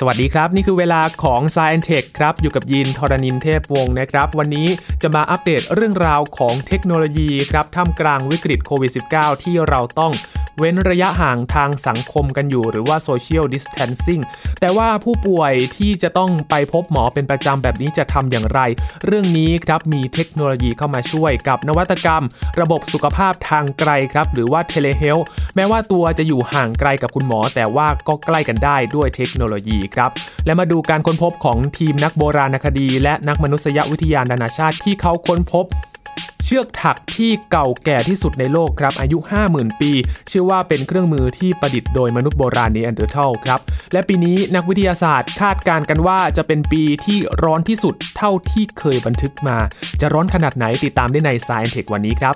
สวัสดีครับ นี่คือเวลาของ s าย e n t e c h ครับ อยู่กับยินทรณินเทพวงศ์นะครับ วันนี้จะมาอัปเดตเรื่องราวของเทคโนโลยีครับท่ามกลางวิกฤตโควิด -19 ที่เราต้อง เว้นระยะห่างทางสังคมกันอยู่ หรือว่า social distancing แต่ว่าผู้ป่วยที่จะต้องไปพบหมอเป็นประจำแบบนี้จะทำอย่างไร เรื่องนี้ครับมีเทคโนโลยีเข้ามาช่วยกับนวัตกรรม ระบบสุขภาพทางไกลครับหรือว่า telehealth แม้ว่าตัวจะอยู่ห่างไกลกับคุณหมอ แต่ว่าก็ใกล้กันได้ด้วยเทคโนโลยีครับและมาดูการค้นพบของทีมนักโบราณคดี และนักมนุษยวิทยานานาชาติที่เขาค้นพบ เชือกถักที่เก่าแก่ที่สุดในโลกครับอายุ 50,000 ปี เชื่อว่าเป็นเครื่องมือที่ประดิษฐ์โดยมนุษย์โบราณนีแอนเดอร์ทัลครับและปีนี้นักวิทยาศาสตร์คาดการณ์กันว่าจะเป็นปีที่ร้อนที่สุดเท่าที่เคยบันทึกมา จะร้อนขนาดไหนติดตามได้ใน Science Tech วันนี้ครับ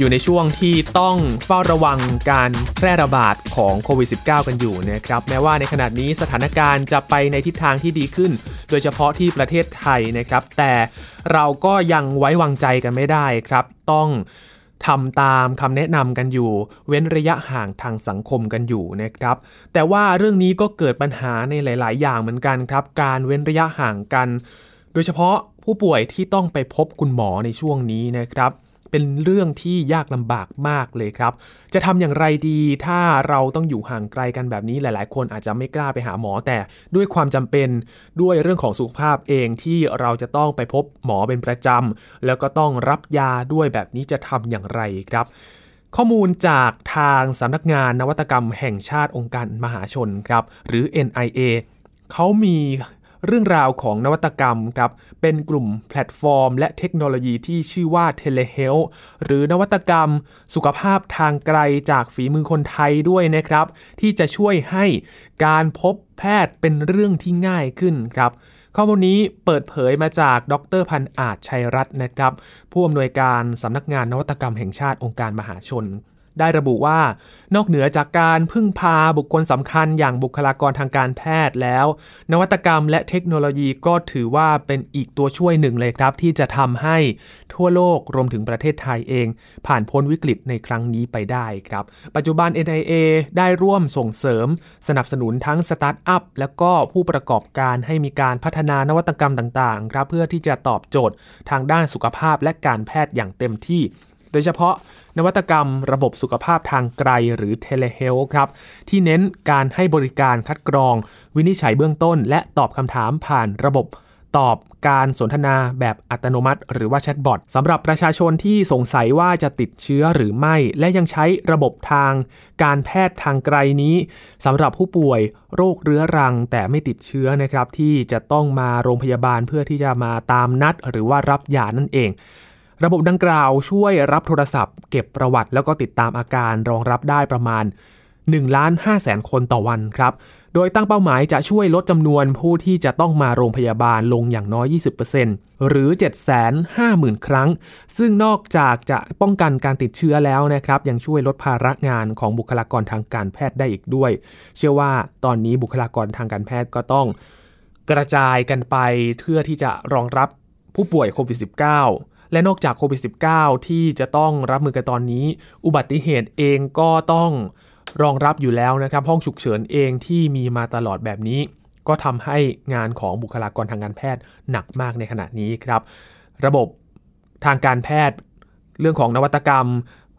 อยู่ในช่วงที่ต้องเฝ้าระวังการแพร่ระบาดของโควิด -19 กันอยู่นะครับแม้ว่าในขณะนี้สถานการณ์จะไปในทิศทางที่ดีขึ้น โดยเฉพาะที่ประเทศไทยนะครับ แต่เราก็ยังไว้วางใจกันไม่ได้ครับ ต้องทำตามคำแนะนำกันอยู่ เว้นระยะห่างทางสังคมกันอยู่นะครับ แต่ว่าเรื่องนี้ก็เกิดปัญหาในหลาย ๆ อย่างเหมือนกันครับ การเว้นระยะห่างกัน โดยเฉพาะผู้ป่วยที่ต้องไปพบคุณหมอในช่วงนี้นะครับ เป็นเรื่องที่ยากลำบากมากเลยครับ จะทำอย่างไรดีถ้าเราต้องอยู่ห่างไกลกันแบบนี้หลาย ๆ คนอาจจะไม่กล้าไปหาหมอแต่ด้วยความจำเป็นด้วยเรื่องของสุขภาพเองที่เราจะต้องไปพบหมอเป็นประจำแล้วก็ต้องรับยาด้วยแบบนี้จะทำอย่างไรครับ ข้อมูลจากทางสำนักงานนวัตกรรมแห่งชาติองค์การมหาชนครับ หรือ NIA เขามี เรื่องราวของนวัตกรรมครับเป็นกลุ่มแพลตฟอร์ม และเทคโนโลยีที่ชื่อว่า Telehealth หรือนวัตกรรม สุขภาพทางไกลจากฝีมือคนไทยด้วยนะครับ ที่จะช่วยให้การพบแพทย์เป็นเรื่องที่ง่ายขึ้นครับข้อมูลนี้เปิดเผยมาจากดรพันอาจชัยรัตน์นะครับ ผู้อำนวยการสำนักงานนวัตกรรมแห่งชาติองค์การมหาชน ได้ระบุว่านอกเหนือจากการพึ่งพาบุคคลสำคัญอย่างบุคลากรทางการแพทย์แล้ว นวัตกรรมและเทคโนโลยีก็ถือว่าเป็นอีกตัวช่วยหนึ่งเลยครับ ที่จะทำให้ทั่วโลกรวมถึงประเทศไทยเอง ผ่านพ้นวิกฤตในครั้งนี้ไปได้ครับ ปัจจุบัน NIA ได้ร่วมส่งเสริม สนับสนุนทั้งสตาร์ทอัพและก็ผู้ประกอบการให้มีการพัฒนานวัตกรรมต่างๆครับเพื่อที่จะตอบโจทย์ทางด้านสุขภาพและการแพทย์อย่างเต็มที่ โดยเฉพาะ นวัตกรรมระบบสุขภาพทางไกลหรือ Telehealth ครับ ที่เน้นการให้บริการคัดกรอง วินิจฉัยเบื้องต้น และตอบคำถามผ่านระบบตอบการสนทนาแบบอัตโนมัติ หรือว่าแชทบอทสำหรับประชาชนที่สงสัยว่าจะติดเชื้อหรือไม่ และยังใช้ระบบทางการแพทย์ทางไกลนี้สำหรับผู้ป่วยโรคเรื้อรังแต่ไม่ติดเชื้อนะครับ ที่จะต้องมาโรงพยาบาลเพื่อที่จะมาตามนัด หรือว่ารับยานั่นเอง ระบบดังกล่าวช่วยรับโทรศัพท์ เก็บประวัติแล้วก็ติดตามอาการรองรับได้ประมาณ1ล้าน5แสนคนต่อวันครับ โดยตั้งเป้าหมายจะช่วยลดจำนวนผู้ที่จะต้องมาโรงพยาบาลลงอย่างน้อย 20%หรือ 750,000 ครั้ง ซึ่งนอกจากจะป้องกันการติดเชื้อแล้วนะครับ ยังช่วยลดภาระงานของบุคลากรทางการแพทย์ได้อีกด้วย เชื่อว่าตอนนี้บุคลากรทางการแพทย์ก็ต้อง กระจายกันไปเพื่อที่จะรองรับผู้ป่วยโควิด -19 และนอกจากโควิด -19 ที่จะต้องรับมือกันตอนนี้ อุบัติเหตุเองก็ต้องรองรับอยู่แล้วนะครับ ห้องฉุกเฉินเองที่มีมาตลอดแบบนี้ ก็ทำให้งานของบุคลากรทางการแพทย์หนักมากในขณะนี้ครับ ระบบทางการแพทย์ เรื่องของนวัตกรรม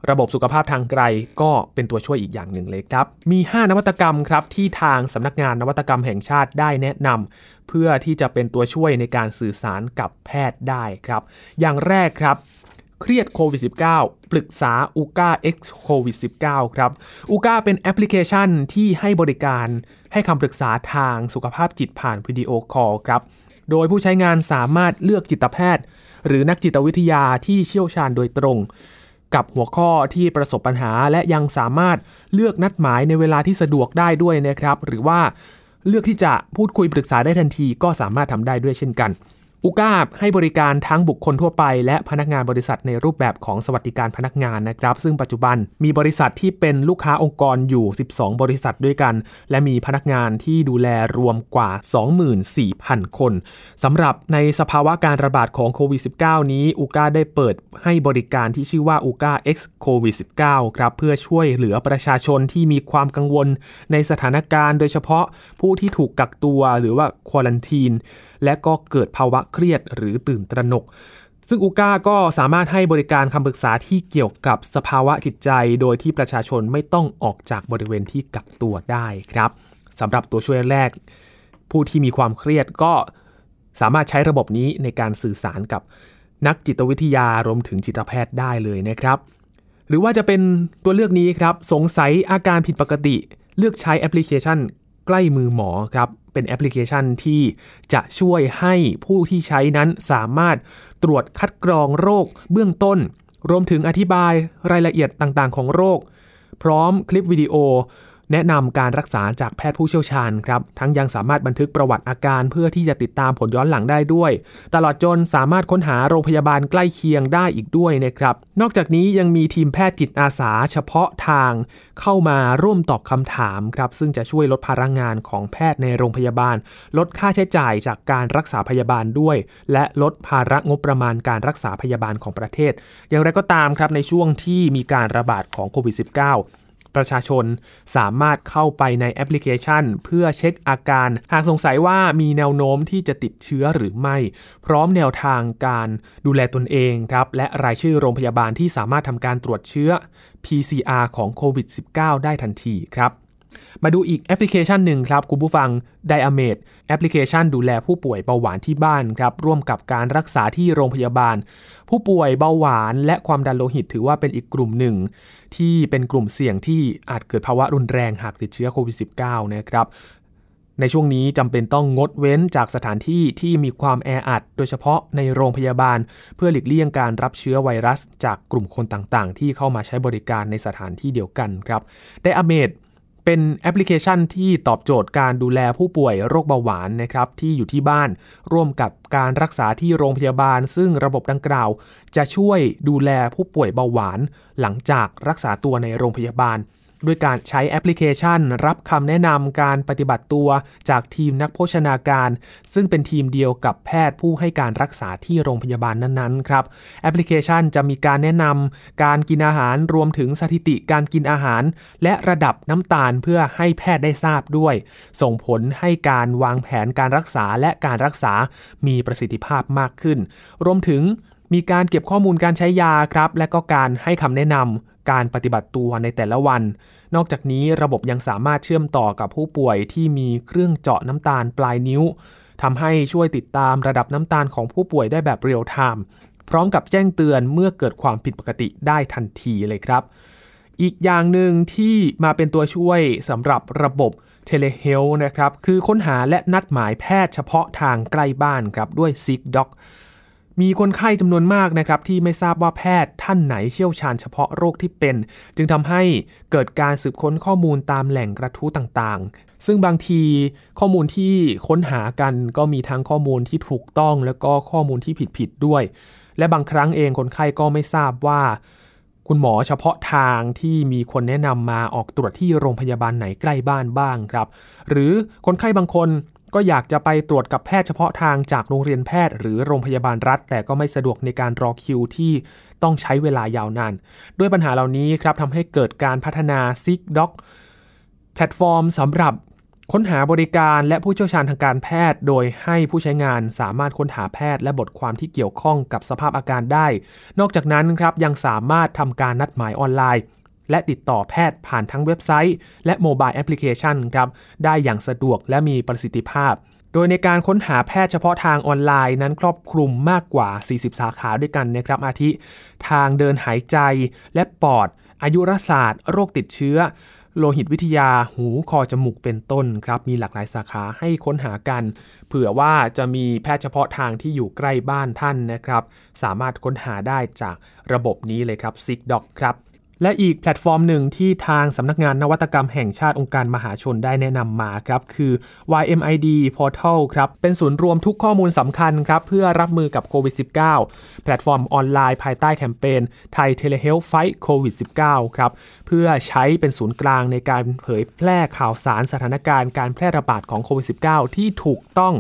ระบบสุขภาพทางไกลก็เป็นตัวช่วยอีกอย่างหนึ่งเลยครับ มี 5 นวัตกรรมครับที่ทางสำนักงานนวัตกรรมแห่งชาติได้แนะนำเพื่อที่จะเป็นตัวช่วยในการสื่อสารกับแพทย์ได้ครับ อย่างแรกครับ เครียดโควิด -19 ปรึกษา ooca X โควิด -19 ครับ u g a เป็นแอปพลิเคชันที่ให้บริการให้คำปรึกษาทางสุขภาพจิตผ่านวิดีโอคอลครับโดยผู้ใช้งานสามารถเลือกจิตแพทย์ หรือนักจิตวิทยาที่เชี่ยวชาญโดยตรง กับหัวข้อที่ประสบปัญหา และยังสามารถเลือกนัดหมายในเวลาที่สะดวกได้ด้วยนะครับ หรือว่าเลือกที่จะพูดคุยปรึกษาได้ทันทีก็สามารถทำได้ด้วยเช่นกัน อูก้าให้บริการทั้งบุคคลทั่วไป และพนักงานบริษัทในรูปแบบของสวัสดิการพนักงานนะครับ ซึ่งปัจจุบันมีบริษัทที่เป็นลูกค้าองค์กรอยู่ 12 บริษัทด้วยกัน และมีพนักงานที่ดูแลรวมกว่า 24,000 คนสำหรับในสภาวะการระบาดของโควิด -19 นี้อูก้าได้เปิดให้บริการที่ชื่อว่าอูก้า X โควิด -19 ครับเพื่อช่วยเหลือประชาชนที่มีความกังวลในสถานการณ์ โดยเฉพาะผู้ที่ถูกกักตัวหรือว่าควอลันทีนและก็เกิดภาวะเครียดหรือตื่นตระหนก ซึ่งอูก้าก็สามารถให้บริการคำปรึกษาที่เกี่ยวกับสภาวะจิตใจ โดยที่ประชาชนไม่ต้องออกจากบริเวณที่กักตัวได้ครับสำหรับตัวช่วยแรก ผู้ที่มีความเครียดก็สามารถใช้ระบบนี้ในการสื่อสารกับนักจิตวิทยารวมถึงจิตแพทย์ได้เลยนะครับ หรือว่าจะเป็นตัวเลือกนี้ครับ สงสัยอาการผิดปกติ เลือกใช้แอปพลิเคชัน ใกล้มือหมอครับ เป็นแอปพลิเคชันที่จะช่วยให้ผู้ที่ใช้นั้นสามารถตรวจคัดกรองโรคเบื้องต้น รวมถึงอธิบายรายละเอียดต่างๆ ของโรค พร้อมคลิปวิดีโอ แนะนำการรักษาจากแพทย์ผู้เชี่ยวชาญครับทั้งยังสามารถบันทึกประวัติอาการเพื่อที่จะติดตามผลย้อนหลังได้ด้วย ตลอดจนสามารถค้นหาโรงพยาบาลใกล้เคียงได้อีกด้วยนะครับนอกจากนี้ยังมีทีมแพทย์จิตอาสาเฉพาะทางเข้ามาร่วมตอบคำถามครับซึ่งจะช่วยลดภาระงานของแพทย์ในโรงพยาบาล ลดค่าใช้จ่ายจากการรักษาพยาบาลด้วย และลดภาระงบประมาณการรักษาพยาบาลของประเทศ อย่างไรก็ตามครับในช่วงที่มีการระบาดของโควิด -19 ประชาชนสามารถเข้าไปในแอปพลิเคชัน เพื่อเช็คอาการ หากสงสัยว่ามีแนวโน้มที่จะติดเชื้อหรือไม่ พร้อมแนวทางการดูแลตนเองครับ และรายชื่อโรงพยาบาลที่สามารถทำการตรวจเชื้อ PCR ของโควิด -19 ได้ทันทีครับ มาดูอีกแอปพลิเคชันหนึ่งครับ คุณผู้ฟัง d i a m a d แอปพลิเคชันดูแลผู้ป่วยเบาหวานที่บ้านครับร่วมกับการรักษาที่โรงพยาบาล ผู้ป่วยเบาหวานและความดันโลหิตถือว่าเป็นอีกกลุ่มหนึ่ง ที่เป็นกลุ่มเสี่ยงที่อาจเกิดภาวะรุนแรงหากติดเชื้อโควิด -19 นะครับในช่วงนี้จำเป็นต้องงดเว้นจากสถานที่ที่มีความแออัด โดยเฉพาะในโรงพยาบาล เพื่อหลีกเลี่ยงการรับเชื้อไวรัส จากกลุ่มคนต่างๆ ที่เข้ามาใช้บริการในสถานที่เดียวกันครับได้อเมด เป็นแอปพลิเคชันที่ตอบโจทย์การดูแลผู้ป่วยโรคเบาหวานนะครับที่อยู่ที่บ้าน ร่วมกับการรักษาที่โรงพยาบาล ซึ่งระบบดังกล่าว จะช่วยดูแลผู้ป่วยเบาหวาน หลังจากรักษาตัวในโรงพยาบาล ด้วยการใช้แอปพลิเคชัน รับคำแนะนำการปฏิบัติตัวจากทีมนักโภชนาการ ซึ่งเป็นทีมเดียวกับแพทย์ผู้ให้การรักษาที่โรงพยาบาลนั้นๆครับแอปพลิเคชันจะมีการแนะนำการกินอาหารรวมถึงสถิติการกินอาหาร และระดับน้ำตาลเพื่อให้แพทย์ได้ทราบด้วย ส่งผลให้การวางแผนการรักษาและการรักษามีประสิทธิภาพมากขึ้น รวมถึงมีการเก็บข้อมูลการใช้ยาครับ และก็การให้คำแนะนำ การปฏิบัติตัวในแต่ละวัน นอกจากนี้ระบบยังสามารถเชื่อมต่อกับผู้ป่วยที่มีเครื่องเจาะน้ำตาลปลายนิ้วทำให้ช่วยติดตามระดับน้ำตาลของผู้ป่วยได้แบบเรียลไทม์พร้อมกับแจ้งเตือนเมื่อเกิดความผิดปกติได้ทันทีเลยครับ อีกอย่างหนึ่งที่มาเป็นตัวช่วยสำหรับระบบ telehealth นะครับ คือค้นหาและนัดหมายแพทย์เฉพาะทางใกล้บ้านครับด้วย s i c Doc มีคนไข้จำนวนมากนะครับที่ไม่ทราบว่าแพทย์ท่านไหนเชี่ยวชาญเฉพาะโรคที่เป็น จึงทำให้เกิดการสืบค้นข้อมูลตามแหล่งกระทู้ต่างๆ ซึ่งบางทีข้อมูลที่ค้นหากันก็มีทั้งข้อมูลที่ถูกต้อง แล้วก็ข้อมูลที่ผิดๆด้วย และบางครั้งเองคนไข้ก็ไม่ทราบว่า คุณหมอเฉพาะทางที่มีคนแนะนำมาออกตรวจที่โรงพยาบาลไหนใกล้บ้านบ้างครับ หรือคนไข้บางคน ก็อยากจะไปตรวจกับแพทย์เฉพาะทางจากโรงเรียนแพทย์ หรือโรงพยาบาลรัฐ แต่ก็ไม่สะดวกในการรอคิวที่ต้องใช้เวลายาวนาน ด้วยปัญหาเหล่านี้ครับทำให้เกิดการพัฒนา s i กด็อกแพลตฟอร์มสำหรับค้นหาบริการและผู้เชี่ยวชาญทางการแพทย์ โดยให้ผู้ใช้งานสามารถค้นหาแพทย์และบทความที่เกี่ยวข้องกับสภาพอาการได้ นอกจากนั้นครับยังสามารถทำการนัดหมายออนไลน์ และติดต่อแพทย์ผ่านทั้งเว็บไซต์ และ mobile แอปพลิเคชันครับได้อย่างสะดวกและมีประสิทธิภาพ โดยในการค้นหาแพทย์เฉพาะทางออนไลน์นั้นครอบคลุมมากกว่า 40 สาขาด้วยกันนะครับอาทิ ทางเดินหายใจและปอด อายุรศาสตร์ โรคติดเชื้อโลหิตวิทยาหูคอจมูกเป็นต้นครับ มีหลากหลายสาขาให้ค้นหากัน เผื่อว่าจะมีแพทย์เฉพาะทางที่อยู่ใกล้บ้านท่านนะครับ สามารถค้นหาได้จากระบบนี้เลยครับ s i กด็อกครับ และอีกแพลตฟอร์มหนึ่งที่ทางสำนักงานนวัตกรรมแห่งชาติองค์การมหาชนได้แนะนำมาครับ คือ YMID Portal ครับ เป็นศูนย์รวมทุกข้อมูลสำคัญครับ เพื่อรับมือกับโควิด -19 แพลตฟอร์มออนไลน์ภายใต้แคมเปญ Thai Telehealth Fight โควิด -19 ครับ เพื่อใช้เป็นศูนย์กลางในการเผยแพร่ข่าวสารสถานการณ์การแพร่ระบาดของโควิด -19 ที่ถูกต้อง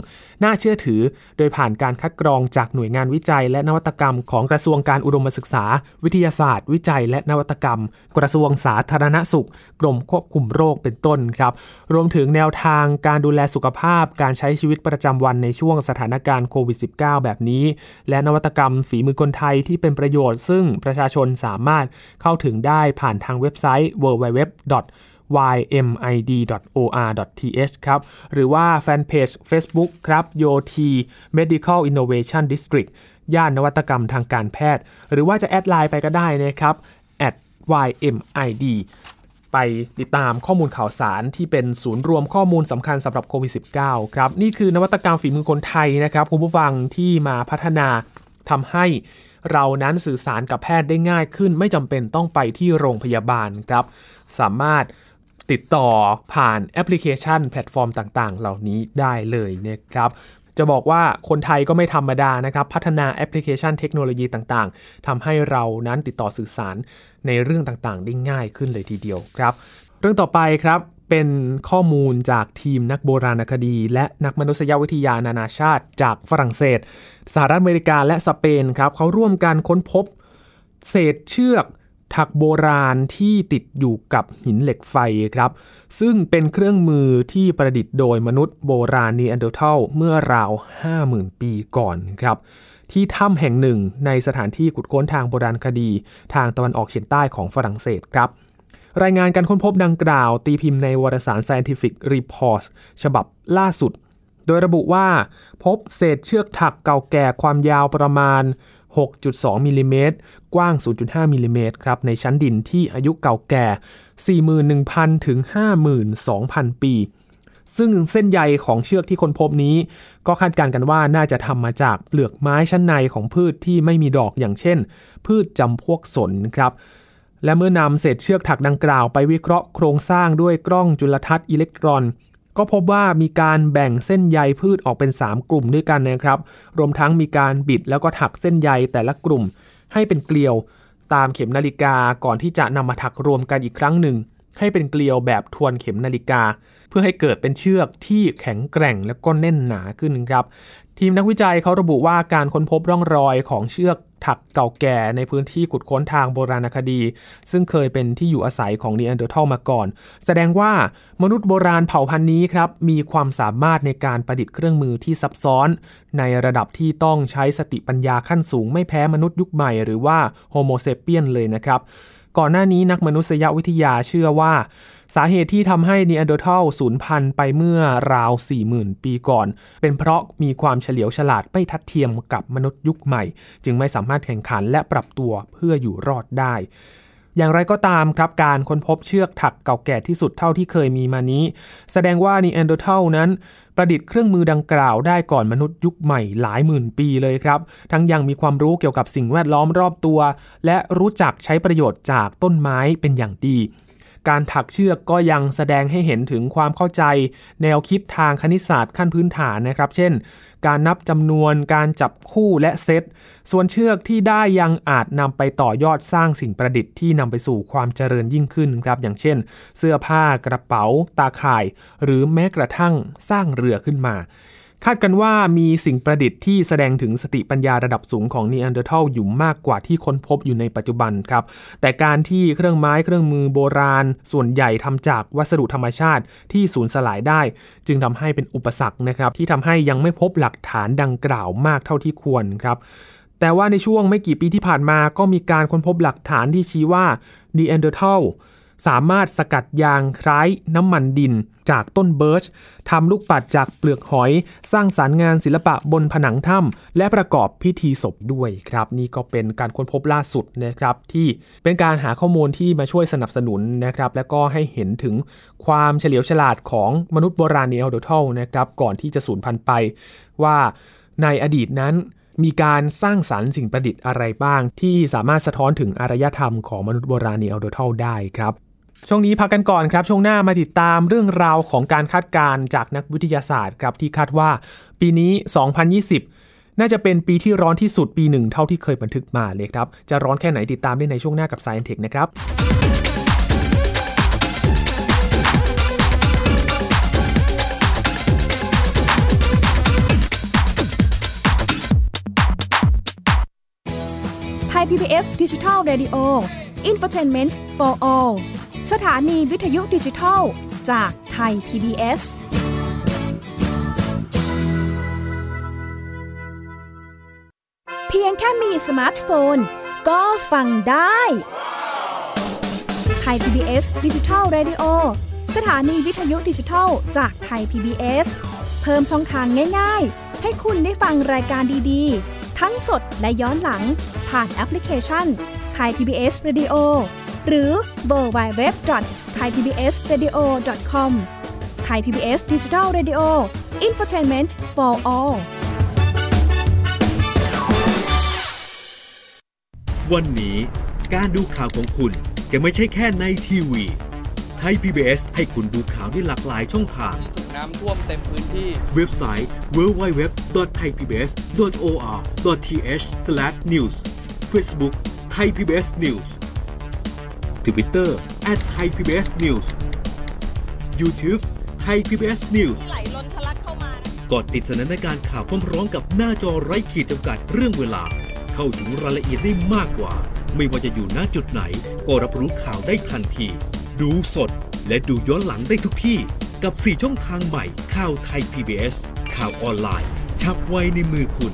น่าเชื่อถือ โดยผ่านการคัดกรองจากหน่วยงานวิจัย และนวัตกรรมของกระทรวงการอุดมศึกษา วิทยาศาสตร์ วิจัย และนวัตกรรม กระทรวงสาธารณสุข กรมควบคุมโรคเป็นต้นครับ รวมถึงแนวทางการดูแลสุขภาพ การใช้ชีวิตประจำวันในช่วงสถานการณ์โควิด -19 แบบนี้ และนวัตกรรมฝีมือคนไทยที่เป็นประโยชน์ ซึ่งประชาชนสามารถเข้าถึงได้ผ่านทางเว็บไซต์ www ymid.or.th ครับ หรือว่าแฟนเพจ Facebook ครับโยที Medical Innovation District ย่านนวัตกรรมทางการแพทย์ หรือว่าจะแอดไลน์ไปก็ได้นะครับ ymid ไปติดตามข้อมูลข่าวสารที่เป็นศูนย์รวมข้อมูลสำคัญสำหรับโควิด -19 ครับ นี่คือนวัตกรรมฝีมือคนไทยนะครับ คุณผู้ฟังที่มาพัฒนาทำให้เรานั้นสื่อสารกับแพทย์ได้ง่ายขึ้น ไม่จำเป็นต้องไปที่โรงพยาบาลครับ สามารถ ติดต่อผ่านแอปพลิเคชันแพลตฟอร์มต่างๆ เหล่านี้ได้เลยนะครับจะบอกว่าคนไทยก็ไม่ธรรมดานะครับ พัฒนาแอปพลิเคชันเทคโนโลยีต่างๆทำให้เรานั้นติดต่อสื่อสารในเรื่องต่างๆ ได้ง่ายขึ้นเลยทีเดียวครับ เรื่องต่อไปครับเป็นข้อมูลจากทีมนักโบราณคดี และนักมนุษยวิทยานานาชาติ จากฝรั่งเศส สหรัฐอเมริกาและสเปนครับเขาร่วมกันค้นพบ เศษเชือก ถักโบราณที่ติดอยู่กับหินเหล็กไฟครับ ซึ่งเป็นเครื่องมือที่ประดิษฐ์โดยมนุษย์โบราณนีแอนเดอร์ทัลเมื่อราว 50,000 ปีก่อนครับ ที่ถ้ำแห่งหนึ่งในสถานที่ขุดค้นทางโบราณคดี ทางตะวันออกเฉียงใต้ของฝรั่งเศสครับ รายงานการค้นพบดังกล่าว ตีพิมพ์ในวารสาร Scientific Reports ฉบับล่าสุด โดยระบุว่า พบเศษเชือกถักเก่าแก่ความยาวประมาณ 6.2มิลิเมตรกว้าง 0.5มิลิเมตรครับในชั้นดินที่อายุเก่าแก่ 41,000 ถึง 52,000 ปี ซึ่งเส้นใยของเชือกที่คนพบนี้ ก็คาดการณ์กันว่าน่าจะทำมาจากเปลือกไม้ชั้นในของพืชที่ไม่มีดอกอย่างเช่น พืชจำพวกสนครับและเมื่อนำเศษเชือกถักดังกล่าวไปวิเคราะห์โครงสร้างด้วยกล้องจุลทรรศน์อิเล็กตรอน ก็พบว่ามีการแบ่งเส้นใยพืชออกเป็น 3 กลุ่มด้วยกันนะครับ รวมทั้งมีการบิดแล้วก็ถักเส้นใยแต่ละกลุ่ม ให้เป็นเกลียวตามเข็มนาฬิกาก่อนที่จะนำมาถักรวมกันอีกครั้งหนึ่ง ให้เป็นเกลียวแบบทวนเข็มนาฬิกา เพื่อให้เกิดเป็นเชือกที่แข็งแกร่งและก็แน่นหนาขึ้นครับ ทีมนักวิจัยเขาระบุว่าการค้นพบร่องรอยของเชือก ถักเก่าแก่ในพื้นที่ขุดค้นทางโบราณคดี ซึ่งเคยเป็นที่อยู่อาศัยของนีแอนเดอร์ทัลมาก่อน แสดงว่ามนุษย์โบราณเผ่าพันธุ์นี้ครับมีความสามารถในการประดิษฐ์เครื่องมือที่ซับซ้อน ในระดับที่ต้องใช้สติปัญญาขั้นสูงไม่แพ้มนุษย์ยุคใหม่หรือว่าโฮโมเซเปียนเลยนะครับ ก่อนหน้านี้นักมนุษยวิทยาเชื่อว่า สาเหตุที่ทำให้นีแอนเดอร์ทัลสูญพันธุ์ไปเมื่อราว 40,000 ปีก่อน เป็นเพราะมีความเฉลียวฉลาดไม่ทัดเทียมกับมนุษย์ยุคใหม่ จึงไม่สามารถแข่งขันและปรับตัวเพื่ออยู่รอดได้ อย่างไรก็ตามครับการค้นพบเชือกถักเก่าแก่ที่สุดเท่าที่เคยมีมานี้ แสดงว่านีแอนเดอร์ทัลนั้นประดิษฐ์เครื่องมือดังกล่าวได้ก่อนมนุษย์ยุคใหม่หลายหมื่นปีเลยครับ ทั้งยังมีความรู้เกี่ยวกับสิ่งแวดล้อมรอบตัว และรู้จักใช้ประโยชน์จากต้นไม้เป็นอย่างดี การถักเชือกก็ยังแสดงให้เห็นถึงความเข้าใจแนวคิดทางคณิตศาสตร์ขั้นพื้นฐานนะครับ เช่น การนับจำนวนการจับคู่และเซต ส่วนเชือกที่ได้ยังอาจนำไปต่อยอดสร้างสิ่งประดิษฐ์ที่นำไปสู่ความเจริญยิ่งขึ้นครับ อย่างเช่น เสื้อผ้ากระเป๋า ตาข่าย หรือแม้กระทั่งสร้างเรือขึ้นมา คาดกันว่ามีสิ่งประดิษฐ์ที่แสดงถึงสติปัญญาระดับสูงของนีแอนเดอร์ทัลอยู่มากกว่าที่ค้นพบอยู่ในปัจจุบันครับ แต่การที่เครื่องไม้เครื่องมือโบราณ ส่วนใหญ่ทำจากวัสดุธรรมชาติที่สูญสลายได้ จึงทำให้เป็นอุปสรรคนะครับที่ทำให้ยังไม่พบหลักฐานดังกล่าวมากเท่าที่ควรครับแต่ว่าในช่วงไม่กี่ปีที่ผ่านมาก็มีการค้นพบหลักฐานที่ชี้ว่านีแอนเดอร์ทัล สามารถสกัดยางคล้ายน้ำมันดิน จากต้นเบิร์ชทำลูกปัดจากเปลือกหอย สร้างสรรค์งานศิลปะบนผนังถ้ำและประกอบพิธีศพด้วยครับ นี่ก็เป็นการค้นพบล่าสุดนะครับ ที่เป็นการหาข้อมูลที่มาช่วยสนับสนุนนะครับ และก็ให้เห็นถึงความเฉลียวฉลาดของมนุษย์โบราณนีแอนเดอร์ทัลนะครับก่อนที่จะสูญพันธุ์ไป ว่าในอดีตนั้นมีการสร้างสรรค์สิ่งประดิษฐ์อะไรบ้าง ที่สามารถสะท้อนถึงอารยธรรมของมนุษย์โบราณนีแอนเดอร์ทัลได้ครับ ช่วงนี้พักกันก่อนครับ ช่วงหน้ามาติดตามเรื่องราวของการคาดการณ์จากนักวิทยาศาสตร์ครับที่คาดว่า ปีนี้ 2020 น่าจะเป็นปีที่ร้อนที่สุดปีหนึ่งเท่าที่เคยบันทึกมาเลยครับ จะร้อนแค่ไหนติดตามได้ในช่วงหน้ากับ Science Tech นะครับไทย PBS ดิจิทัล Radio Infotainment for All สถานีวิทยุดิจิทัล จากไทย PBS เพียงแค่มีสมาร์ทโฟน ก็ฟังได้ไทย PBS ดิจิทัล Radio สถานีวิทยุดิจิทัล จากไทย PBS เพิ่มช่องทางง่ายๆ ให้คุณได้ฟังรายการดีๆ ทั้งสดและย้อนหลังผ่านแอปพลิเคชันไทย PBS Radio หรือเวอร์ไบเว็บไทยพีบีเอสเรดิโอคอมไทยพีบีเอสดิจิทัลเรดิโออินฟอร์ทนเมนต์ for all วันนี้การดูข่าวของคุณจะไม่ใช่แค่ในทีวี Thai PBS ให้คุณดูข่าวได้หลากหลายช่องทาง ถูกน้ำท่วมเต็มพื้นที่ เว็บไซต์ www.thaipbs.or.th/news Facebook Thai PBS News Twitter @thaipbsnews YouTube Thai PBS News ไหลล้นทะลักเข้ามานะกดติดสนันการข่าวพร้อมๆกับหน้าจอไร้ขีดจำกัดเรื่องเวลา เข้าถึงรายละเอียดได้มากกว่า ไม่ว่าจะอยู่ณจุดไหน ก็รับรู้ข่าวได้ทันที ดูสดและดูย้อนหลังได้ทุกที่ กับ 4 ช่องทางใหม่ข่าวไทย PBS ข่าวออนไลน์ ชับไว้ในมือคุณ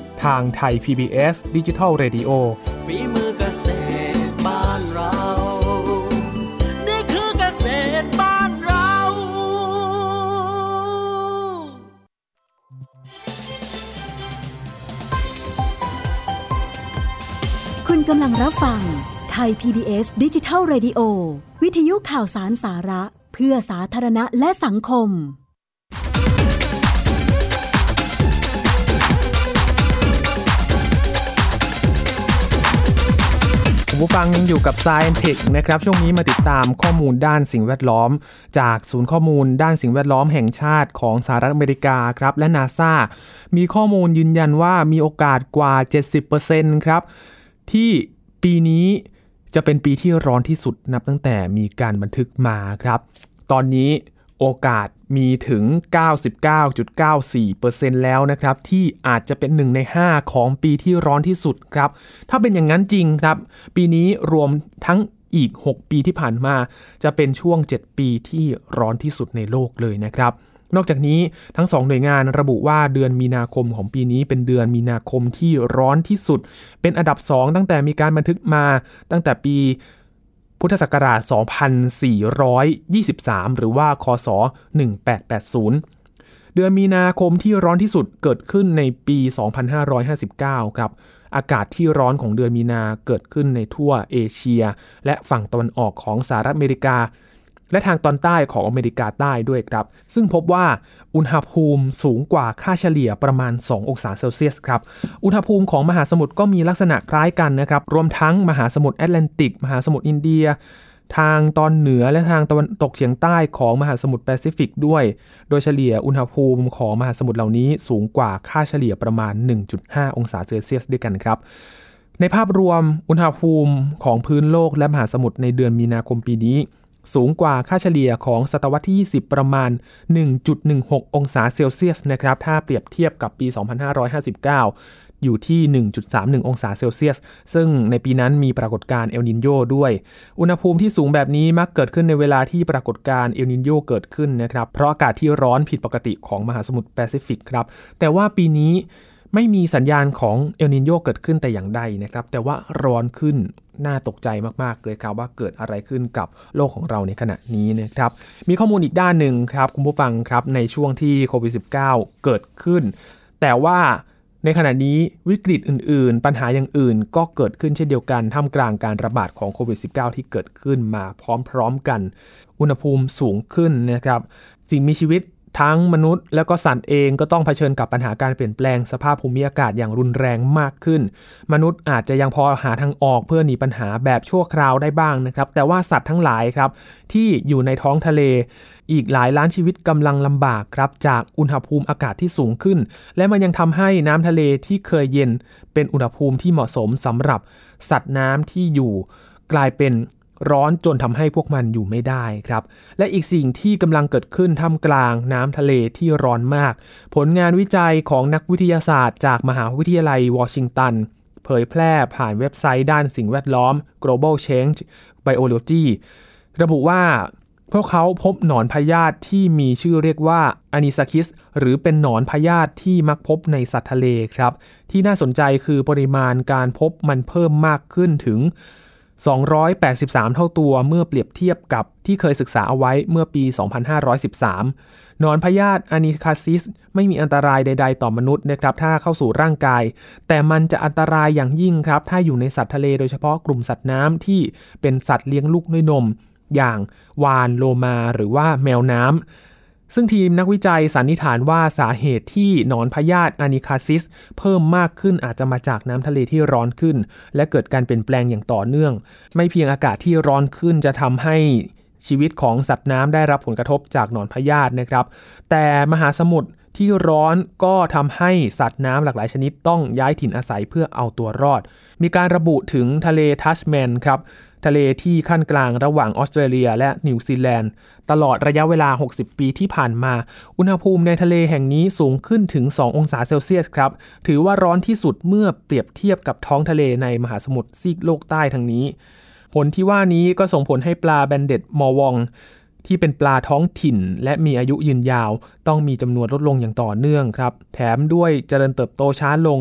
ทางไทย PBS Digital Radio ฝีมือเกษตรบ้านเรา นี่คือเกษตรบ้านเรา คุณกำลังรับฟังไทย PBS ดิจิทัล Radio วิทยุข่าวสารสาระ เพื่อสาธารณะและสังคม ผู้ฟังยังอยู่กับ Science Tech นะครับ ช่วงนี้มาติดตามข้อมูลด้านสิ่งแวดล้อม จากศูนย์ข้อมูลด้านสิ่งแวดล้อมแห่งชาติของสหรัฐอเมริกาครับ และนาซามีข้อมูลยืนยันว่ามีโอกาสกว่า 70%ครับ ที่ปีนี้จะเป็นปีที่ร้อนที่สุดนับตั้งแต่มีการบันทึกมาครับ ตอนนี้ โอกาสมีถึง 99.94%แล้วนะครับ ที่อาจจะเป็น 1 ใน 5 ของปีที่ร้อนที่สุดครับ ถ้าเป็นอย่างนั้นจริงครับ ปีนี้รวมทั้งอีก 6 ปีที่ผ่านมา จะเป็นช่วง 7 ปีที่ร้อนที่สุดในโลกเลยนะครับนอกจากนี้ทั้งสองหน่วยงานระบุว่าเดือนมีนาคมของปีนี้เป็นเดือนมีนาคมที่ร้อนที่สุด เป็นอันดับ 2 ตั้งแต่มีการบันทึกมาตั้งแต่ปี พุทธศักราช 2423 หรือว่า คศ 1880 เดือนมีนาคมที่ร้อนที่สุดเกิดขึ้นในปี 2559 ครับ อากาศที่ร้อนของเดือนมีนาเกิดขึ้นในทั่วเอเชีย และฝั่งตะวันออกของสหรัฐอเมริกา และทางตอนใต้ของอเมริกาใต้ด้วยครับ ซึ่งพบว่า อุณหภูมิสูงกว่าค่าเฉลี่ยประมาณ 2 องศาเซลเซียสครับ อุณหภูมิของมหาสมุทรก็มีลักษณะคล้ายกันนะครับ รวมทั้งมหาสมุทรแอตแลนติก มหาสมุทรอินเดีย ทางตอนเหนือและทางตะวันตกเฉียงใต้ของมหาสมุทรแปซิฟิกด้วย โดยเฉลี่ยอุณหภูมิของมหาสมุทรเหล่านี้สูงกว่าค่าเฉลี่ยประมาณ 1.5 องศาเซลเซียสด้วยกันครับในภาพรวมอุณหภูมิของพื้นโลกและมหาสมุทรในเดือนมีนาคมปีนี้ สูงกว่าค่าเฉลี่ยของศตวรรษที่ 20 ประมาณ 1.16 องศาเซลเซียสนะครับ ถ้าเปรียบเทียบกับปี 2559 อยู่ที่ 1.31 องศาเซลเซียส ซึ่งในปีนั้นมีปรากฏการณ์เอลนินโยด้วย อุณหภูมิที่สูงแบบนี้มักเกิดขึ้นในเวลาที่ปรากฏการณ์เอลนินโยเกิดขึ้นนะครับ เพราะอากาศที่ร้อนผิดปกติของมหาสมุทรแปซิฟิกครับ แต่ว่าปีนี้ ไม่มีสัญญาณของเอลนินโยเกิดขึ้นแต่อย่างใดนะครับ แต่ว่าร้อนขึ้นน่าตกใจมากๆเลยครับว่าเกิดอะไรขึ้นกับโลกของเราในขณะนี้นะครับ มีข้อมูลอีกด้านหนึ่งครับ คุณผู้ฟังครับในช่วงที่โควิด -19 เกิดขึ้น แต่ว่าในขณะนี้วิกฤตอื่น ๆ ปัญหาอย่างอื่นก็เกิดขึ้นเช่นเดียวกันท่ามกลางการระบาดของโควิด -19 ที่เกิดขึ้นมาพร้อม ๆ กัน อุณหภูมิสูงขึ้นนะครับ สิ่งมีชีวิต ทั้งมนุษย์แล้วก็สัตว์เองก็ต้องเผชิญกับปัญหาการเปลี่ยนแปลงสภาพภูมิอากาศอย่างรุนแรงมากขึ้น มนุษย์อาจจะยังพอหาทางออกเพื่อหนีปัญหาแบบชั่วคราวได้บ้างนะครับ แต่ว่าสัตว์ทั้งหลายครับ ที่อยู่ในท้องทะเล อีกหลายล้านชีวิตกำลังลำบากครับ จากอุณหภูมิอากาศที่สูงขึ้น และมันยังทำให้น้ำทะเลที่เคยเย็น เป็นอุณหภูมิที่เหมาะสมสำหรับสัตว์น้ำที่อยู่ กลายเป็น ร้อนจนทำให้พวกมันอยู่ไม่ได้ครับ และอีกสิ่งที่กำลังเกิดขึ้นท่ามกลางน้ำทะเลที่ร้อนมาก ผลงานวิจัยของนักวิทยาศาสตร์จากมหาวิทยาลัยวอชิงตันเผยแพร่ผ่านเว็บไซต์ด้านสิ่งแวดล้อม Global Change Biology ระบุว่าพวกเขาพบหนอนพยาธิที่มีชื่อเรียกว่าอานิซาคิส หรือเป็นหนอนพยาธิที่มักพบในสัตว์ทะเลครับ ที่น่าสนใจคือปริมาณการพบมันเพิ่มมากขึ้นถึง 283 เท่าตัวเมื่อเปรียบเทียบกับที่เคยศึกษาเอาไว้เมื่อปี 2513 นอนพยาธิอานิคาซิส ไม่มีอันตรายใด ๆ ต่อมนุษย์นะครับถ้าเข้าสู่ร่างกาย แต่มันจะอันตรายอย่างยิ่งครับ ถ้าอยู่ในสัตว์ทะเลโดยเฉพาะกลุ่มสัตว์น้ำที่เป็นสัตว์เลี้ยงลูกด้วยนม อย่างวานโลมาหรือว่าแมวน้ำ ซึ่งทีมนักวิจัยสันนิษฐานว่าสาเหตุที่หนอนพยาธิอานิคาซิส เพิ่มมากขึ้นอาจจะมาจากน้ำทะเลที่ร้อนขึ้น และเกิดการเปลี่ยนแปลงอย่างต่อเนื่อง ไม่เพียงอากาศที่ร้อนขึ้นจะทำให้ชีวิตของสัตว์น้ำได้รับผลกระทบจากหนอนพยาธินะครับ แต่มหาสมุทรที่ร้อนก็ทำให้สัตว์น้ำหลากหลายชนิดต้องย้ายถิ่นอาศัยเพื่อเอาตัวรอด มีการระบุถึงทะเลทัชแมนครับ ทะเลที่ขั้นกลางระหว่างออสเตรเลียและนิวซีแลนด์ ตลอดระยะเวลา 60 ปีที่ผ่านมา อุณหภูมิในทะเลแห่งนี้สูงขึ้นถึง 2 องศาเซลเซียสครับ ถือว่าร้อนที่สุดเมื่อเปรียบเทียบกับท้องทะเลในมหาสมุทรซีกโลกใต้ทั้งนี้ ผลที่ว่านี้ก็ส่งผลให้ปลาแบนเด็ดมอวองที่เป็นปลาท้องถิ่นและมีอายุยืนยาว ต้องมีจำนวนลดลงอย่างต่อเนื่องครับ แถมด้วยเจริญเติบโตช้าลง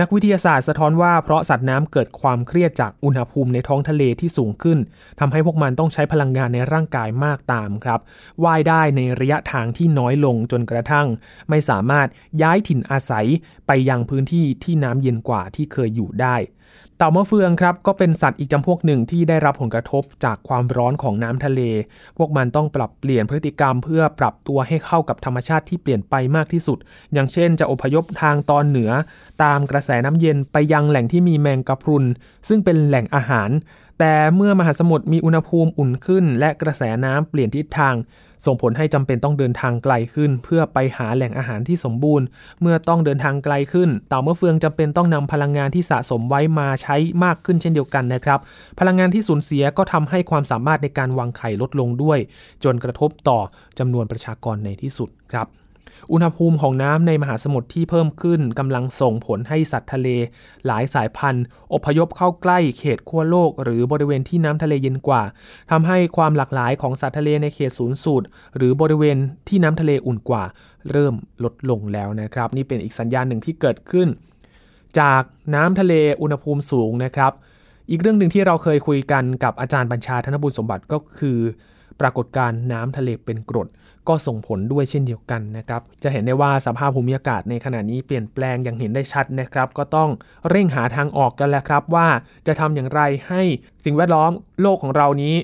นักวิทยาศาสตร์สะท้อนว่าเพราะสัตว์น้ำเกิดความเครียดจากอุณหภูมิในท้องทะเลที่สูงขึ้นทำให้พวกมันต้องใช้พลังงานในร่างกายมากตามครับว่ายได้ในระยะทางที่น้อยลงจนกระทั่ง ไม่สามารถย้ายถิ่นอาศัยไปยังพื้นที่ที่น้ำเย็นกว่าที่เคยอยู่ได้ เต่ามะเฟืองครับก็เป็นสัตว์อีกจำพวกหนึ่งที่ได้รับผลกระทบจากความร้อนของน้ำทะเล พวกมันต้องปรับเปลี่ยนพฤติกรรม เพื่อปรับตัวให้เข้ากับธรรมชาติที่เปลี่ยนไปมากที่สุด อย่างเช่น จะอพยพทางตอนเหนือ ตามกระแสน้ำเย็นไปยังแหล่งที่มีแมงกะพรุน ซึ่งเป็นแหล่งอาหาร แต่เมื่อมหาสมุทรมีอุณหภูมิอุ่นขึ้น และกระแสน้ำเปลี่ยนทิศทาง ส่งผลให้จำเป็นต้องเดินทางไกลขึ้น เพื่อไปหาแหล่งอาหารที่สมบูรณ์ เมื่อต้องเดินทางไกลขึ้น เต่าเมื่อเฟืองจำเป็นต้องนำพลังงานที่สะสมไว้มาใช้มากขึ้นเช่นเดียวกันนะครับ พลังงานที่สูญเสียก็ทำให้ความสามารถในการวางไข่ลดลงด้วย จนกระทบต่อจำนวนประชากรในที่สุดครับ อุณหภูมิของน้ำในมหาสมุทรที่เพิ่มขึ้นกำลังส่งผลให้สัตว์ทะเล หลายสายพันธุ์ อพยพเข้าใกล้เขตขั้วโลก หรือบริเวณที่น้ำทะเลเย็นกว่าทำให้ความหลากหลายของสัตว์ทะเลในเขตศูนย์สูตร หรือบริเวณที่น้ำทะเลอุ่นกว่า เริ่มลดลงแล้วนะครับ นี่เป็นอีกสัญญาณหนึ่งที่เกิดขึ้น จากน้ำทะเลอุณหภูมิสูงนะครับ อีกเรื่องหนึ่งที่เราเคยคุยกันกับอาจารย์บัญชาธนบุญสมบัติก็คือ ปรากฏการณ์น้ำทะเลเป็นกรด ก็ส่งผลด้วยเช่นเดียวกันนะครับ จะเห็นได้ว่าสภาพภูมิอากาศในขณะนี้เปลี่ยนแปลงอย่างเห็นได้ชัดนะครับ ก็ต้องเร่งหาทางออกกันแล้วครับว่าจะทำอย่างไรให้สิ่งแวดล้อมโลกของเรานี้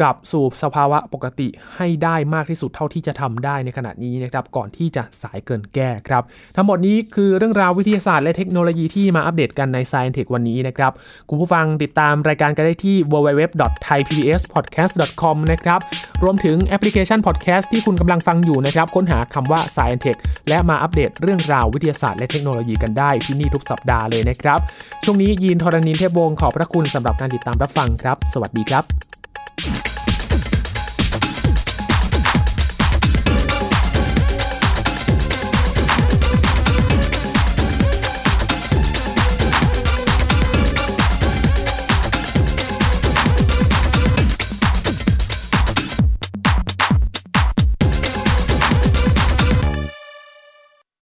กลับสู่สภาวะปกติให้ได้มากที่สุดเท่าที่จะทำได้ในขณะนี้นะครับก่อนที่จะสายเกินแก้ครับ ทั้งหมดนี้คือเรื่องราววิทยาศาสตร์และเทคโนโลยีที่มาอัปเดตกันใน Science Tech วันนี้นะครับคุณผู้ฟังติดตามรายการกันได้ที่ www.thaipbspodcast.com นะครับรวมถึงแอปพลิเคชัน podcast ที่คุณกำลังฟังอยู่นะครับค้นหาคำว่า Science Tech และมาอัปเดตเรื่องราววิทยาศาสตร์และเทคโนโลยีกันได้ที่นี่ทุกสัปดาห์เลยนะครับช่วงนี้ยีนทรณินเทพวงศ์ขอบพระคุณสำหรับการติดตามรับฟังครับ สวัสดีครับ